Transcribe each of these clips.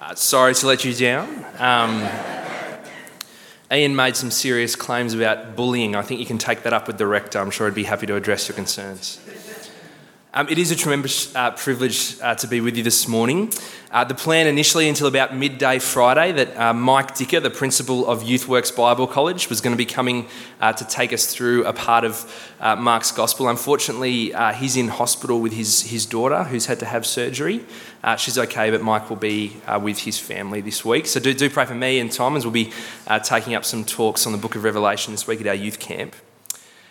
Uh, sorry to let you down. Um, Ian made some serious claims about bullying. I think you can take that up with the rector. I'm sure he'd be happy to address your concerns. Um, it is a tremendous uh, privilege uh, to be with you this morning. Uh, the plan initially until about midday Friday that uh, Mike Dicker, the principal of YouthWorks Bible College, was going to be coming uh, to take us through a part of uh, Mark's Gospel. Unfortunately, he's in hospital with his, his daughter who's had to have surgery. she's okay, but Mike will be with his family this week. So do, do pray for me and Tom as we'll be taking up some talks on the book of Revelation this week at our youth camp.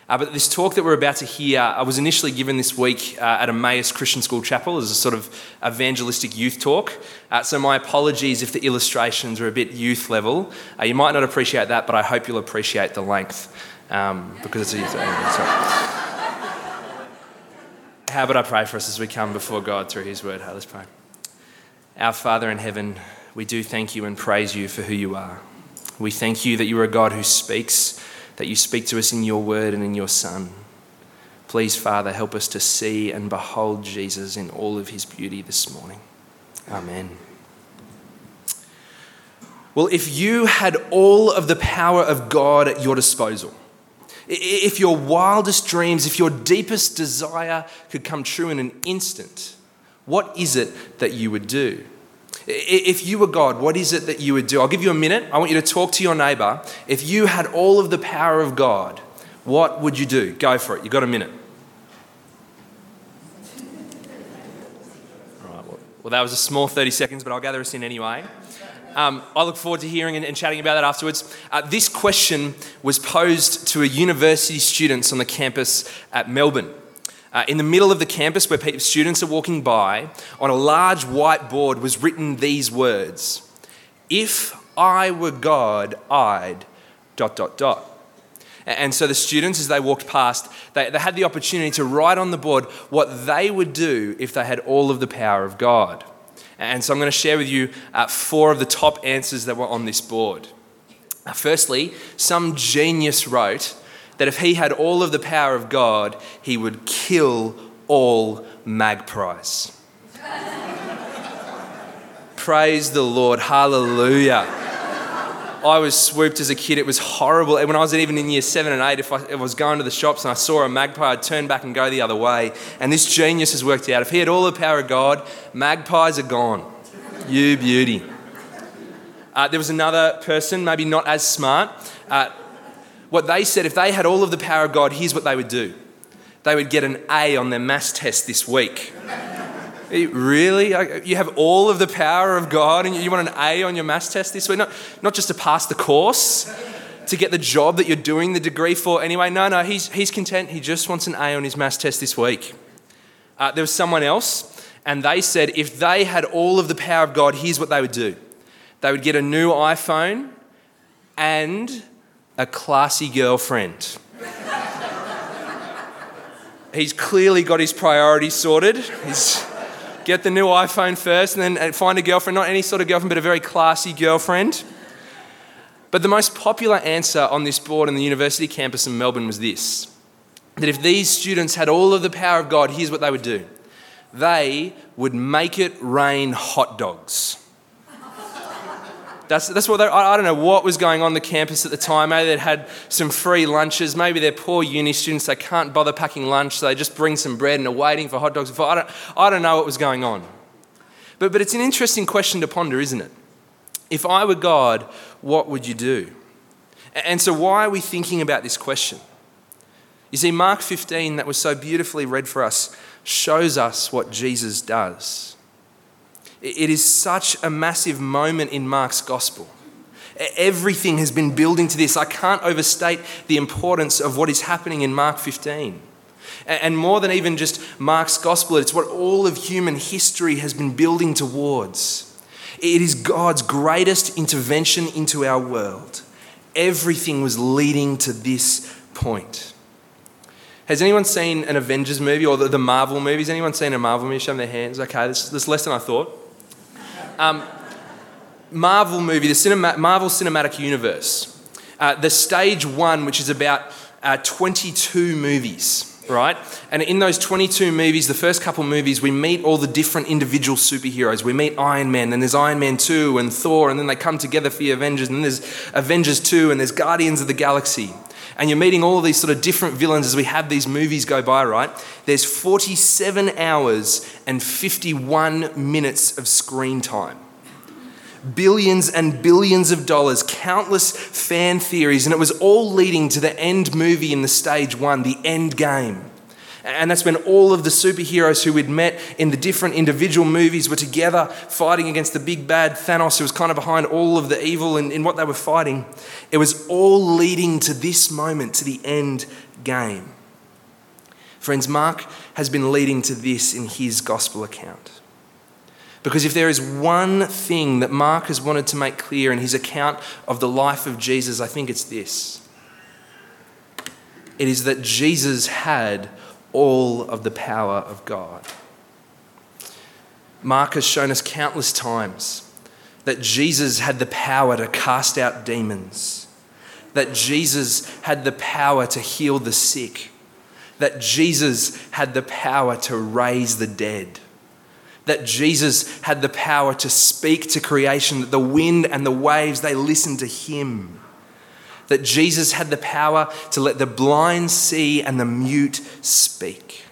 Uh, but this talk that we're about to hear, I was initially given this week uh, at Emmaus Christian School Chapel as a sort of evangelistic youth talk. Uh, so my apologies if the illustrations are a bit youth level. Uh, you might not appreciate that, but I hope you'll appreciate the length um, because it's a youth. How about I pray for us as we come before God through His word? let's pray. Our Father in heaven, we do thank you and praise you for who you are. We thank you that you are a God who speaks that you speak to us in your word and in your Son. Please, Father, help us to see and behold Jesus in all of his beauty this morning. Amen. Well, if you had all of the power of God at your disposal, if your wildest dreams, if your deepest desire could come true in an instant, what is it that you would do? If you were God, what is it that you would do? I'll give you a minute. I want you to talk to your neighbor. If you had all of the power of God, what would you do? Go for it. You've got a minute. All right, well, that was a small 30 seconds, but I'll gather us in anyway. Um, I look forward to hearing and, and chatting about that afterwards. Uh, this question was posed to a university students on the campus at Melbourne. Uh, in the middle of the campus, where students are walking by, on a large whiteboard was written these words If I were God, I'd. dot, dot, dot. And so the students, as they walked past, they, they had the opportunity to write on the board what they would do if they had all of the power of God. And so I'm going to share with you uh, four of the top answers that were on this board. Uh, firstly, some genius wrote, that if he had all of the power of God, he would kill all magpies. Praise the Lord. Hallelujah. I was swooped as a kid. It was horrible. And When I was even in year seven and eight, if I, if I, was going to the shops and I saw a magpie, I'd turn back and go the other way. And this genius has worked out. If he had all the power of God, magpies are gone. You beauty. Uh, there was another person, maybe not as smart. Uh, what they said, if they had all of the power of God, here's what they would do they would get an A on their maths test this week. really? You have all of the power of God and you want an A on your maths test this week? Not, not just to pass the course, to get the job that you're doing the degree for anyway. No, no, he's, he's content. He just wants an A on his maths test this week. Uh, there was someone else, and they said if they had all of the power of God, here's what they would do they would get a new iPhone and a classy girlfriend. He's clearly got his priorities sorted. He's get the new iPhone first and then uh, find a girlfriend, not any sort of girlfriend, but a very classy girlfriend. But the most popular answer on this board in the university campus in Melbourne was this that if these students had all of the power of God, here's what they would do they would make it rain hot dogs. That's, that's what I, I don't know what was going on the campus at the time. Maybe they'd had some free lunches. Maybe they're poor uni students. They can't bother packing lunch, so they just bring some bread and are waiting for hot dogs. I don't, I don't know what was going on. But, but it's an interesting question to ponder, isn't it? If I were God, what would you do? And so, why are we thinking about this question? You see, Mark 15, that was so beautifully read for us, shows us what Jesus does. It is such a massive moment in Mark's gospel. Everything has been building to this. I can't overstate the importance of what is happening in Mark 15. And more than even just Mark's gospel, it's what all of human history has been building towards. It is God's greatest intervention into our world. Everything was leading to this point. Has anyone seen an Avengers movie or the, Marvel movies? Anyone seen a Marvel movie? Show them their hands. Okay, this, this is less than I thought. Um, Marvel movie, the cinema, Marvel Cinematic Universe. Uh, the stage one, which is about uh, 22 movies. right? And in those 22 movies, the first couple movies, we meet all the different individual superheroes. We meet Iron Man, and there's Iron Man 2 and Thor, and then they come together for the Avengers, and then there's Avengers 2, and there's Guardians of the Galaxy. And you're meeting all of these sort of different villains as we have these movies go by, right? There's 47 hours and 51 minutes of screen time billions and billions of dollars, countless fan theories, and it was all leading to the end movie in the stage one, the end game. And that's when all of the superheroes who we'd met in the different individual movies were together fighting against the big bad Thanos, who was kind of behind all of the evil in, in what they were fighting. It was all leading to this moment, to the end game. Friends, Mark has been leading to this in his gospel account. Because if there is one thing that Mark has wanted to make clear in his account of the life of Jesus, I think it's this it is that Jesus had all of the power of God. Mark has shown us countless times that Jesus had the power to cast out demons, that Jesus had the power to heal the sick, that Jesus had the power to raise the dead that Jesus had the power to speak to creation, that the wind and the waves, they listened to him. That Jesus had the power to let the blind see and the mute speak.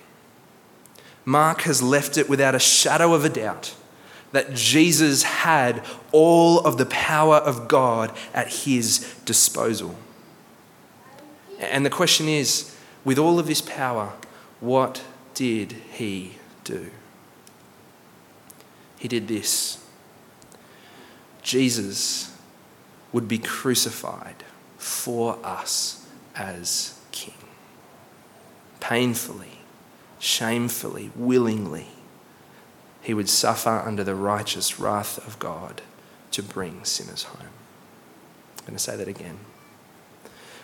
Mark has left it without a shadow of a doubt that Jesus had all of the power of God at his disposal. And the question is with all of this power, what did he do? he did this Jesus would be crucified for us as King. Painfully, shamefully, willingly, he would suffer under the righteous wrath of God to bring sinners home. I'm going to say that again.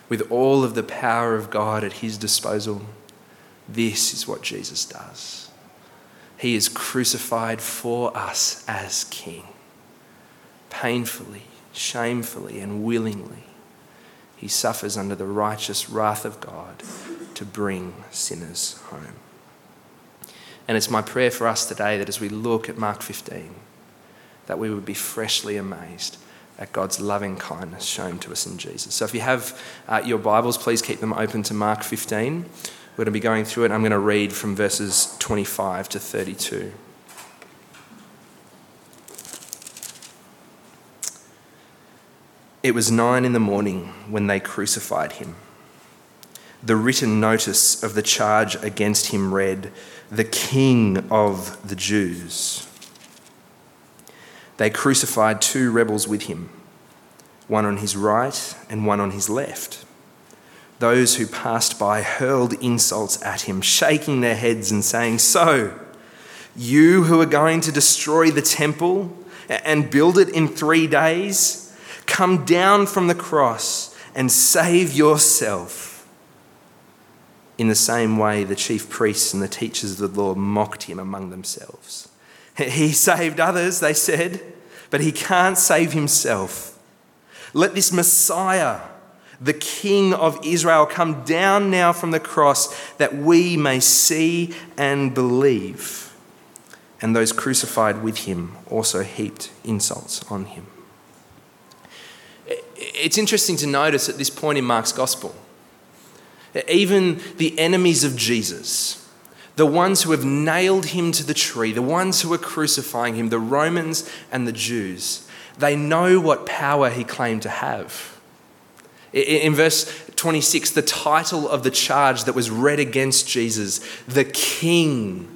With all of the power of God at his disposal, this is what Jesus does. He is crucified for us as King. Painfully, shamefully, and willingly, he suffers under the righteous wrath of God to bring sinners home. And it's my prayer for us today that as we look at Mark 15, that we would be freshly amazed at God's loving kindness shown to us in Jesus. So if you have uh, your Bibles, please keep them open to Mark 15. We're going to be going through it. I'm going to read from verses 25 to 32. It was nine in the morning when they crucified him. The written notice of the charge against him read, The King of the Jews. They crucified two rebels with him, one on his right and one on his left. Those who passed by hurled insults at him, shaking their heads and saying, So, you who are going to destroy the temple and build it in three days, come down from the cross and save yourself. In the same way, the chief priests and the teachers of the law mocked him among themselves. He saved others, they said, but he can't save himself. Let this Messiah the King of Israel, come down now from the cross that we may see and believe. And those crucified with him also heaped insults on him. It's interesting to notice at this point in Mark's gospel, even the enemies of Jesus, the ones who have nailed him to the tree, the ones who are crucifying him, the Romans and the Jews, they know what power he claimed to have. In verse 26, the title of the charge that was read against Jesus, the King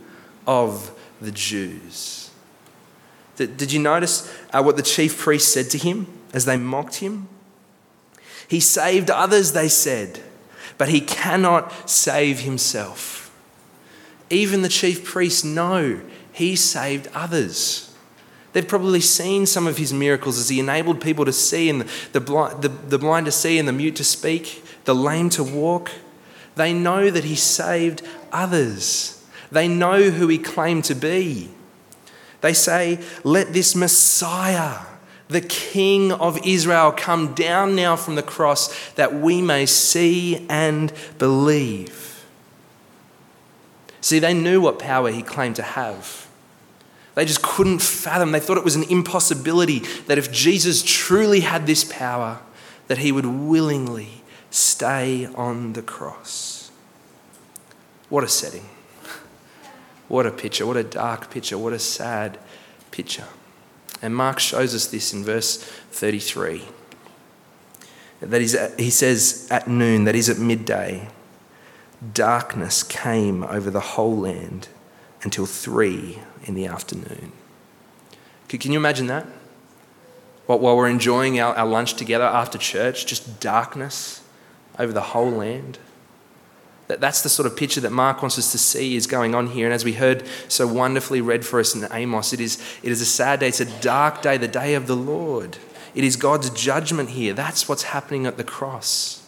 of the Jews. Did you notice uh, what the chief priest said to him as they mocked him? He saved others, they said, but he cannot save himself. Even the chief priests know he saved others. They've probably seen some of his miracles as he enabled people to see and the blind, the, the blind to see and the mute to speak, the lame to walk. They know that he saved others. They know who he claimed to be. They say, Let this Messiah, the King of Israel, come down now from the cross that we may see and believe. See, they knew what power he claimed to have. They just couldn't fathom. They thought it was an impossibility that if Jesus truly had this power, that he would willingly stay on the cross. What a setting. What a picture. What a dark picture. What a sad picture. And Mark shows us this in verse 33. That is, uh, he says at noon, that is at midday, darkness came over the whole land until three in the afternoon. Can you imagine that? While we're enjoying our, our lunch together after church, just darkness over the whole land. That, that's the sort of picture that Mark wants us to see is going on here. And as we heard so wonderfully read for us in Amos, it is, it is a sad day. It's a dark day, the day of the Lord. It is God's judgment here. That's what's happening at the cross.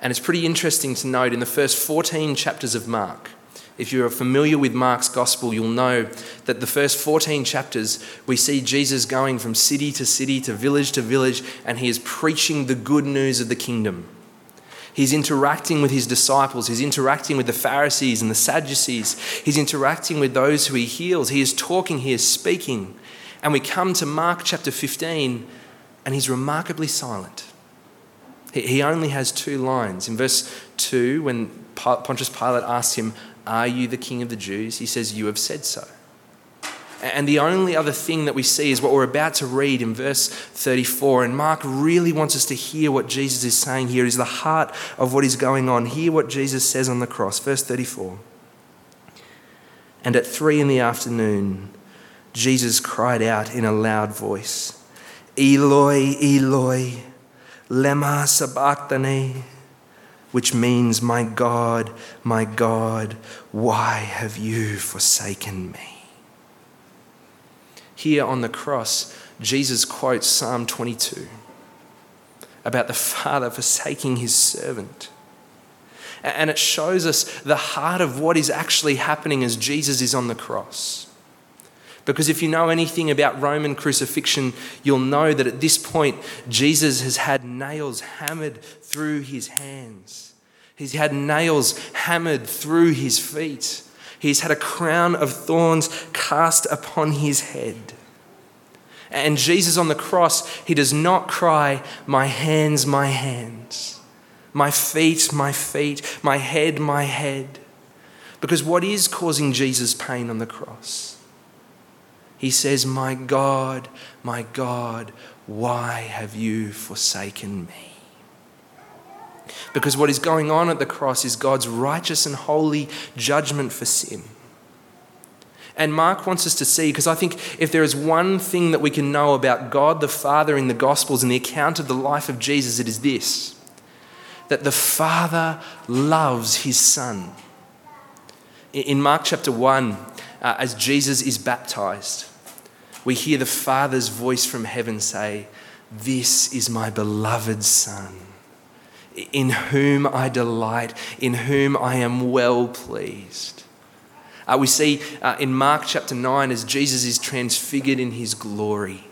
And it's pretty interesting to note in the first 14 chapters of Mark, if you're familiar with Mark's gospel, you'll know that the first 14 chapters, we see Jesus going from city to city, to village to village, and he is preaching the good news of the kingdom. He's interacting with his disciples. He's interacting with the Pharisees and the Sadducees. He's interacting with those who he heals. He is talking, he is speaking. And we come to Mark chapter 15, and he's remarkably silent. He only has two lines. In verse 2, when Pontius Pilate asks him, Are you the king of the Jews? He says, You have said so. And the only other thing that we see is what we're about to read in verse 34. And Mark really wants us to hear what Jesus is saying here, is the heart of what is going on. Hear what Jesus says on the cross. Verse 34. And at three in the afternoon, Jesus cried out in a loud voice, Eloi, Eloi, lema sabachthani, which means, My God, my God, why have you forsaken me? Here on the cross, Jesus quotes Psalm 22 about the Father forsaking his servant. And it shows us the heart of what is actually happening as Jesus is on the cross. Because if you know anything about Roman crucifixion, you'll know that at this point, Jesus has had nails hammered through his hands. He's had nails hammered through his feet. He's had a crown of thorns cast upon his head. And Jesus on the cross, he does not cry, My hands, my hands, my feet, my feet, my head, my head. Because what is causing Jesus pain on the cross? He says, My God, my God, why have you forsaken me? Because what is going on at the cross is God's righteous and holy judgment for sin. And Mark wants us to see, because I think if there is one thing that we can know about God the Father in the Gospels and the account of the life of Jesus, it is this that the Father loves his Son. In Mark chapter 1, uh, as Jesus is baptized, we hear the Father's voice from heaven say, This is my beloved Son in whom I delight, in whom I am well pleased. Uh, we see uh, in Mark chapter 9 as Jesus is transfigured in his glory.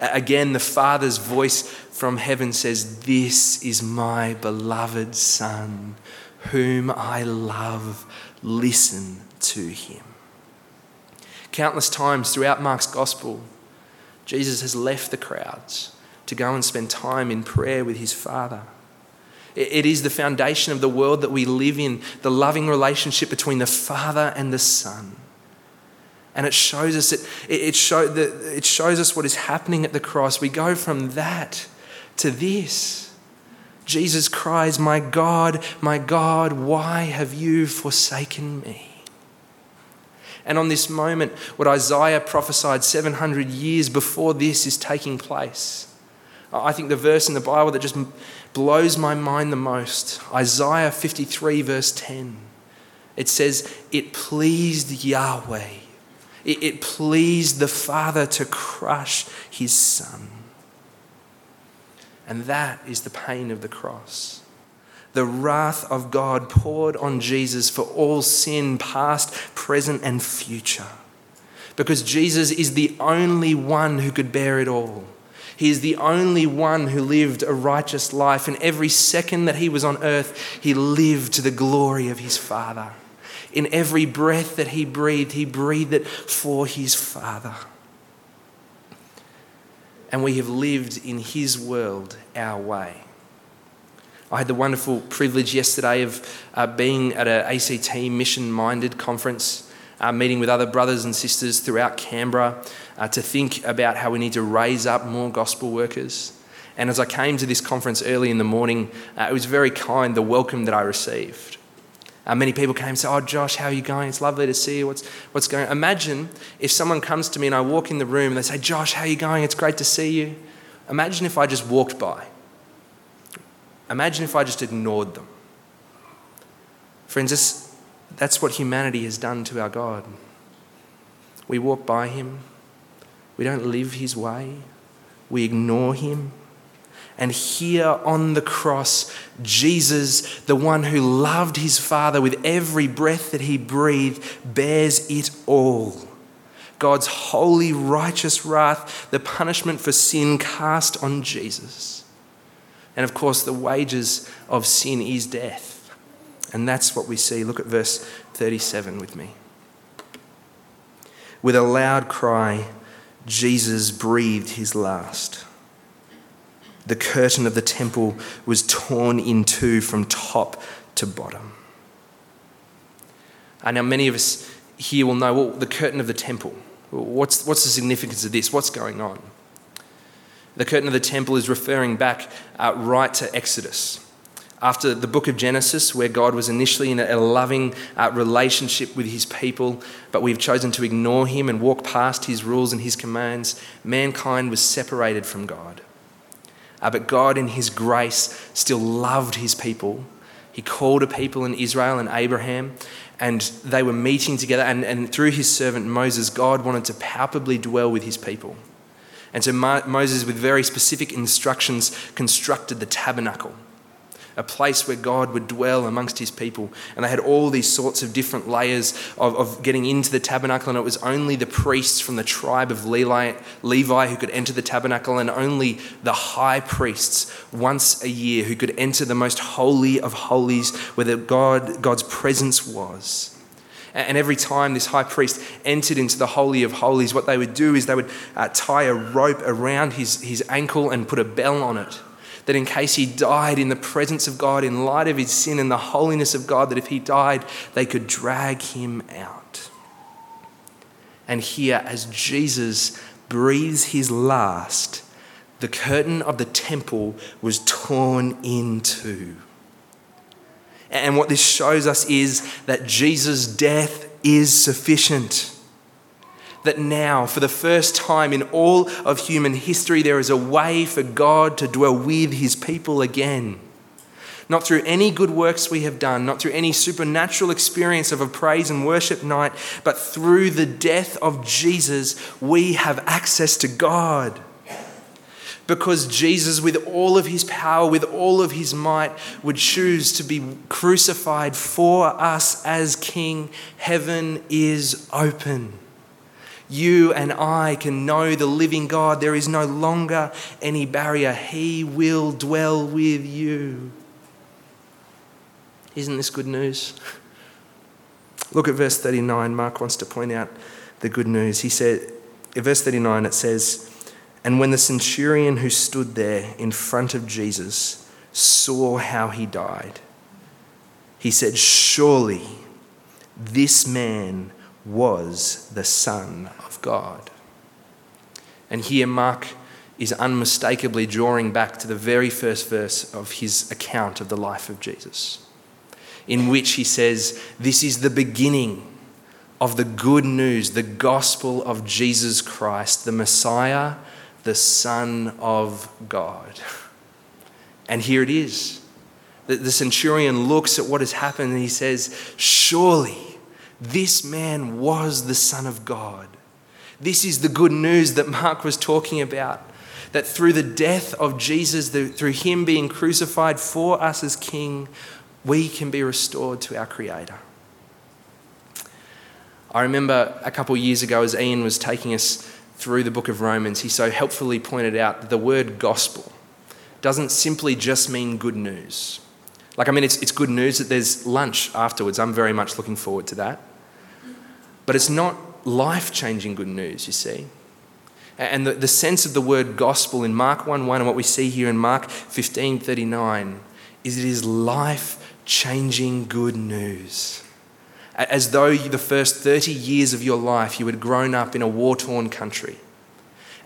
Again, the Father's voice from heaven says, This is my beloved Son, whom I love. Listen to him. Countless times throughout Mark's gospel, Jesus has left the crowds to go and spend time in prayer with his Father. It is the foundation of the world that we live in, the loving relationship between the Father and the Son. And it shows us it, it, show, it shows us what is happening at the cross. We go from that to this. Jesus cries, My God, my God, why have you forsaken me? And on this moment, what Isaiah prophesied 700 years before this is taking place. I think the verse in the Bible that just blows my mind the most Isaiah 53, verse 10. It says, It pleased Yahweh, it, it pleased the Father to crush his Son. And that is the pain of the cross. The wrath of God poured on Jesus for all sin, past, present, and future. Because Jesus is the only one who could bear it all. He is the only one who lived a righteous life, and every second that he was on earth, he lived to the glory of his Father. In every breath that he breathed, he breathed it for his Father. And we have lived in his world our way. I had the wonderful privilege yesterday of uh, being at an ACT mission minded conference, uh, meeting with other brothers and sisters throughout Canberra uh, to think about how we need to raise up more gospel workers. And as I came to this conference early in the morning, uh, it was very kind the welcome that I received. Uh, many people came and said, Oh, Josh, how are you going? It's lovely to see you. What's, what's going on? Imagine if someone comes to me and I walk in the room and they say, Josh, how are you going? It's great to see you. Imagine if I just walked by. Imagine if I just ignored them. Friends, this, that's what humanity has done to our God. We walk by him, we don't live his way, we ignore him. And here on the cross, Jesus, the one who loved his Father with every breath that he breathed, bears it all. God's holy, righteous wrath, the punishment for sin cast on Jesus. And of course, the wages of sin is death. And that's what we see. Look at verse 37 with me. With a loud cry, Jesus breathed his last. The curtain of the temple was torn in two from top to bottom. And now, many of us here will know well, the curtain of the temple. What's, what's the significance of this? What's going on? The curtain of the temple is referring back uh, right to Exodus. After the book of Genesis, where God was initially in a loving uh, relationship with his people, but we've chosen to ignore him and walk past his rules and his commands, mankind was separated from God. Uh, but God, in his grace, still loved his people. He called a people in Israel and Abraham, and they were meeting together. And, and through his servant Moses, God wanted to palpably dwell with his people. And so Moses, with very specific instructions, constructed the tabernacle, a place where God would dwell amongst his people. And they had all these sorts of different layers of, of getting into the tabernacle, and it was only the priests from the tribe of Levi, Levi who could enter the tabernacle, and only the high priests once a year who could enter the most holy of holies where the God, God's presence was. And every time this high priest entered into the Holy of Holies, what they would do is they would uh, tie a rope around his, his ankle and put a bell on it. That in case he died in the presence of God, in light of his sin and the holiness of God, that if he died, they could drag him out. And here, as Jesus breathes his last, the curtain of the temple was torn in two. And what this shows us is that Jesus' death is sufficient. That now, for the first time in all of human history, there is a way for God to dwell with his people again. Not through any good works we have done, not through any supernatural experience of a praise and worship night, but through the death of Jesus, we have access to God because Jesus, with all of his power, with all of his might, would choose to be crucified for us as King, heaven is open. You and I can know the living God. There is no longer any barrier. He will dwell with you. Isn't this good news? Look at verse 39. Mark wants to point out the good news. He said, in verse 39, it says, and when the centurion who stood there in front of Jesus saw how he died, he said, Surely this man was the Son of God. And here, Mark is unmistakably drawing back to the very first verse of his account of the life of Jesus, in which he says, This is the beginning of the good news, the gospel of Jesus Christ, the Messiah the Son of God. And here it is. The centurion looks at what has happened and he says, Surely this man was the Son of God. This is the good news that Mark was talking about. That through the death of Jesus, through him being crucified for us as King, we can be restored to our Creator. I remember a couple years ago as Ian was taking us through the book of Romans, he so helpfully pointed out that the word gospel doesn't simply just mean good news. Like, I mean, it's, it's good news that there's lunch afterwards. I'm very much looking forward to that. But it's not life changing good news, you see. And the, the sense of the word gospel in Mark 1 1 and what we see here in Mark 15 39 is it is life changing good news. As though the first 30 years of your life you had grown up in a war torn country.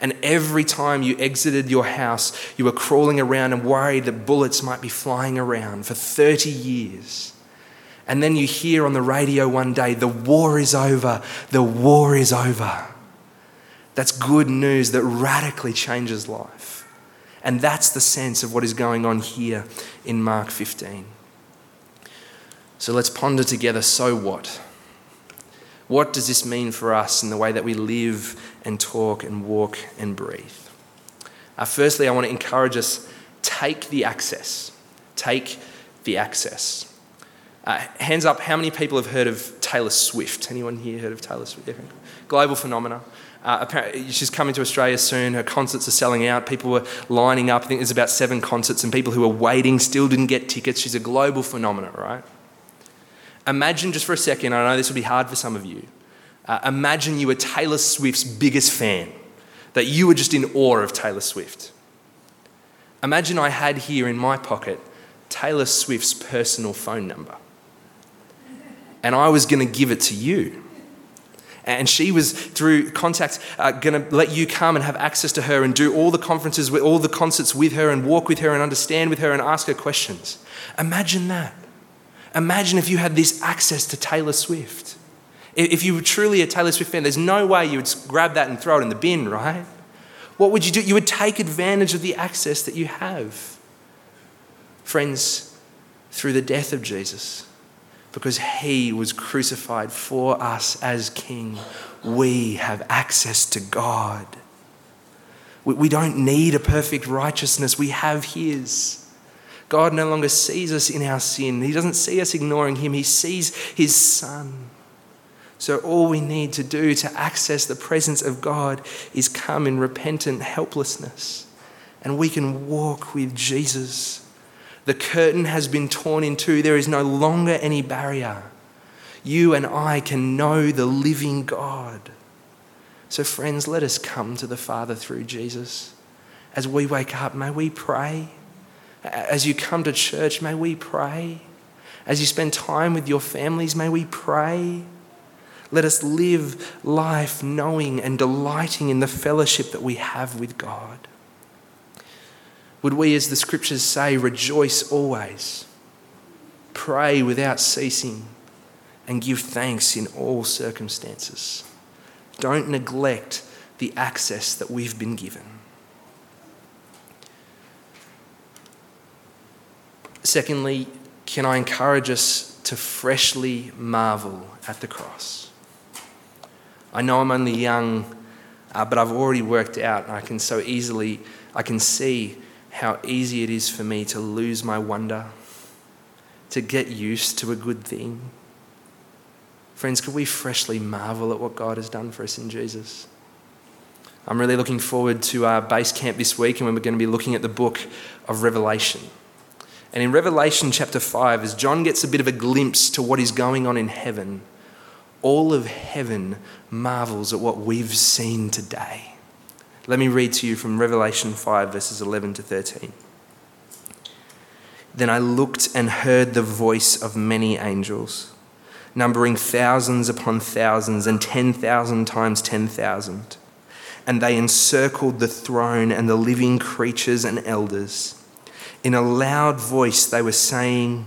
And every time you exited your house, you were crawling around and worried that bullets might be flying around for 30 years. And then you hear on the radio one day, the war is over, the war is over. That's good news that radically changes life. And that's the sense of what is going on here in Mark 15. So let's ponder together so what? What does this mean for us in the way that we live and talk and walk and breathe? Uh, firstly, I want to encourage us take the access. Take the access. Uh, hands up, how many people have heard of Taylor Swift? Anyone here heard of Taylor Swift? Global phenomena. Uh, she's coming to Australia soon. Her concerts are selling out. People were lining up. I think there's about seven concerts, and people who were waiting still didn't get tickets. She's a global phenomenon, right? Imagine just for a second, I know this will be hard for some of you. Uh, imagine you were Taylor Swift's biggest fan, that you were just in awe of Taylor Swift. Imagine I had here in my pocket Taylor Swift's personal phone number, and I was going to give it to you. And she was, through contact, uh, going to let you come and have access to her and do all the conferences, all the concerts with her and walk with her and understand with her and ask her questions. Imagine that. Imagine if you had this access to Taylor Swift. If you were truly a Taylor Swift fan, there's no way you would grab that and throw it in the bin, right? What would you do? You would take advantage of the access that you have. Friends, through the death of Jesus, because he was crucified for us as king, we have access to God. We don't need a perfect righteousness, we have his. God no longer sees us in our sin. He doesn't see us ignoring him. He sees his son. So, all we need to do to access the presence of God is come in repentant helplessness. And we can walk with Jesus the curtain has been torn in two. There is no longer any barrier. You and I can know the living God. So, friends, let us come to the Father through Jesus. As we wake up, may we pray. As you come to church, may we pray. As you spend time with your families, may we pray. Let us live life knowing and delighting in the fellowship that we have with God. Would we, as the scriptures say, rejoice always, pray without ceasing, and give thanks in all circumstances? Don't neglect the access that we've been given. Secondly, can I encourage us to freshly marvel at the cross? I know I'm only young, uh, but I've already worked out, I can so easily, I can see how easy it is for me to lose my wonder, to get used to a good thing. Friends, could we freshly marvel at what God has done for us in Jesus? I'm really looking forward to our base camp this week, and we're going to be looking at the book of Revelation. And in Revelation chapter 5, as John gets a bit of a glimpse to what is going on in heaven, all of heaven marvels at what we've seen today. Let me read to you from Revelation 5, verses 11 to 13. Then I looked and heard the voice of many angels, numbering thousands upon thousands and 10,000 times 10,000. And they encircled the throne and the living creatures and elders. In a loud voice, they were saying,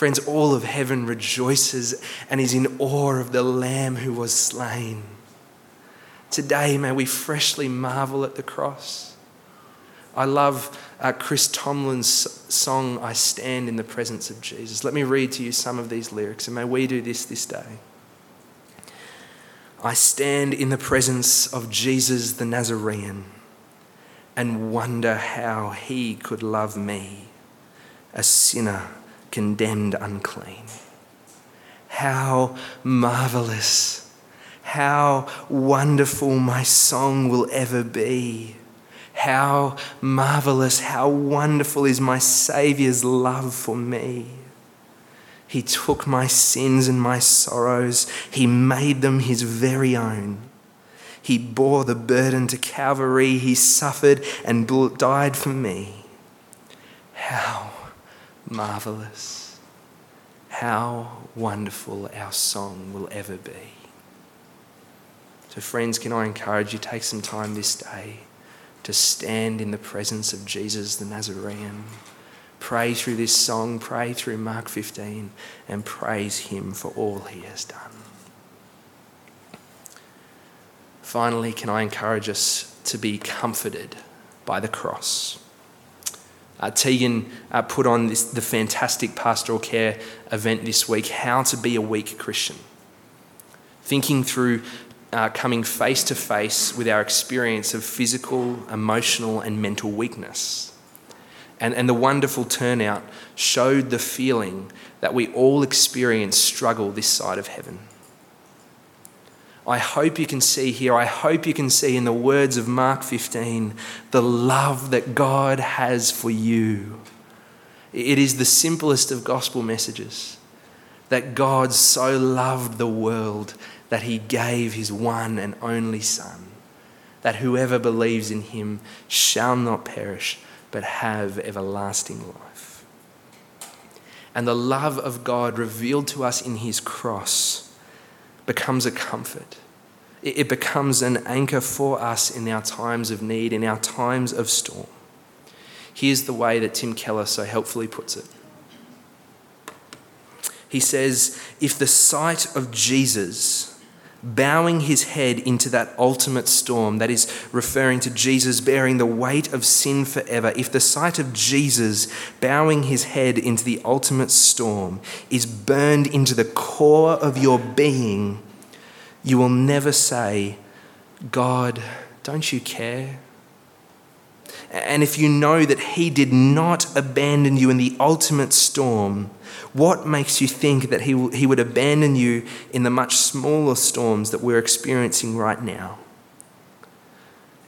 Friends, all of heaven rejoices and is in awe of the Lamb who was slain. Today, may we freshly marvel at the cross. I love uh, Chris Tomlin's song, I Stand in the Presence of Jesus. Let me read to you some of these lyrics, and may we do this this day. I stand in the presence of Jesus the Nazarene and wonder how he could love me, a sinner condemned unclean. How marvelous, how wonderful my song will ever be. How marvelous, how wonderful is my Saviour's love for me. He took my sins and my sorrows, He made them His very own. He bore the burden to Calvary, He suffered and died for me. How marvelous, how wonderful our song will ever be. So, friends, can I encourage you take some time this day to stand in the presence of Jesus the Nazarene? Pray through this song, pray through Mark 15, and praise Him for all He has done. Finally, can I encourage us to be comforted by the cross? Uh, Tegan uh, put on this, the fantastic pastoral care event this week, How to Be a Weak Christian. Thinking through uh, coming face to face with our experience of physical, emotional, and mental weakness and, and the wonderful turnout showed the feeling that we all experience struggle this side of heaven. I hope you can see here, I hope you can see in the words of Mark 15 the love that God has for you. It is the simplest of gospel messages that God so loved the world that he gave his one and only Son, that whoever believes in him shall not perish but have everlasting life. And the love of God revealed to us in his cross becomes a comfort. It becomes an anchor for us in our times of need, in our times of storm. Here's the way that Tim Keller so helpfully puts it. He says, If the sight of Jesus bowing his head into that ultimate storm, that is referring to Jesus bearing the weight of sin forever, if the sight of Jesus bowing his head into the ultimate storm is burned into the core of your being, you will never say, God, don't you care? And if you know that He did not abandon you in the ultimate storm, what makes you think that he, he would abandon you in the much smaller storms that we're experiencing right now?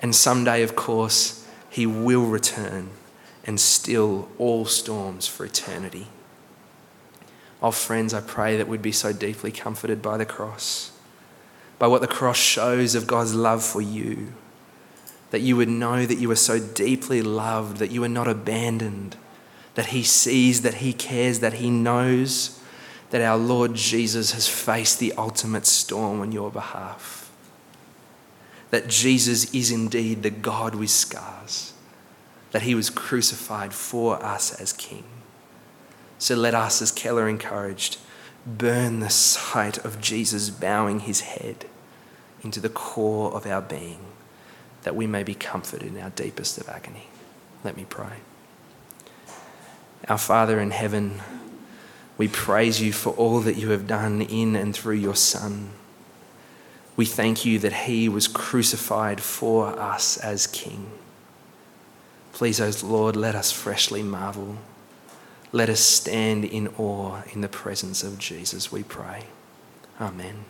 And someday, of course, He will return and still all storms for eternity. Oh, friends, I pray that we'd be so deeply comforted by the cross, by what the cross shows of God's love for you, that you would know that you are so deeply loved, that you are not abandoned that he sees, that he cares, that he knows that our Lord Jesus has faced the ultimate storm on your behalf. That Jesus is indeed the God with scars, that he was crucified for us as King. So let us, as Keller encouraged, burn the sight of Jesus bowing his head into the core of our being, that we may be comforted in our deepest of agony. Let me pray. Our Father in heaven, we praise you for all that you have done in and through your Son. We thank you that he was crucified for us as King. Please, O Lord, let us freshly marvel. Let us stand in awe in the presence of Jesus, we pray. Amen.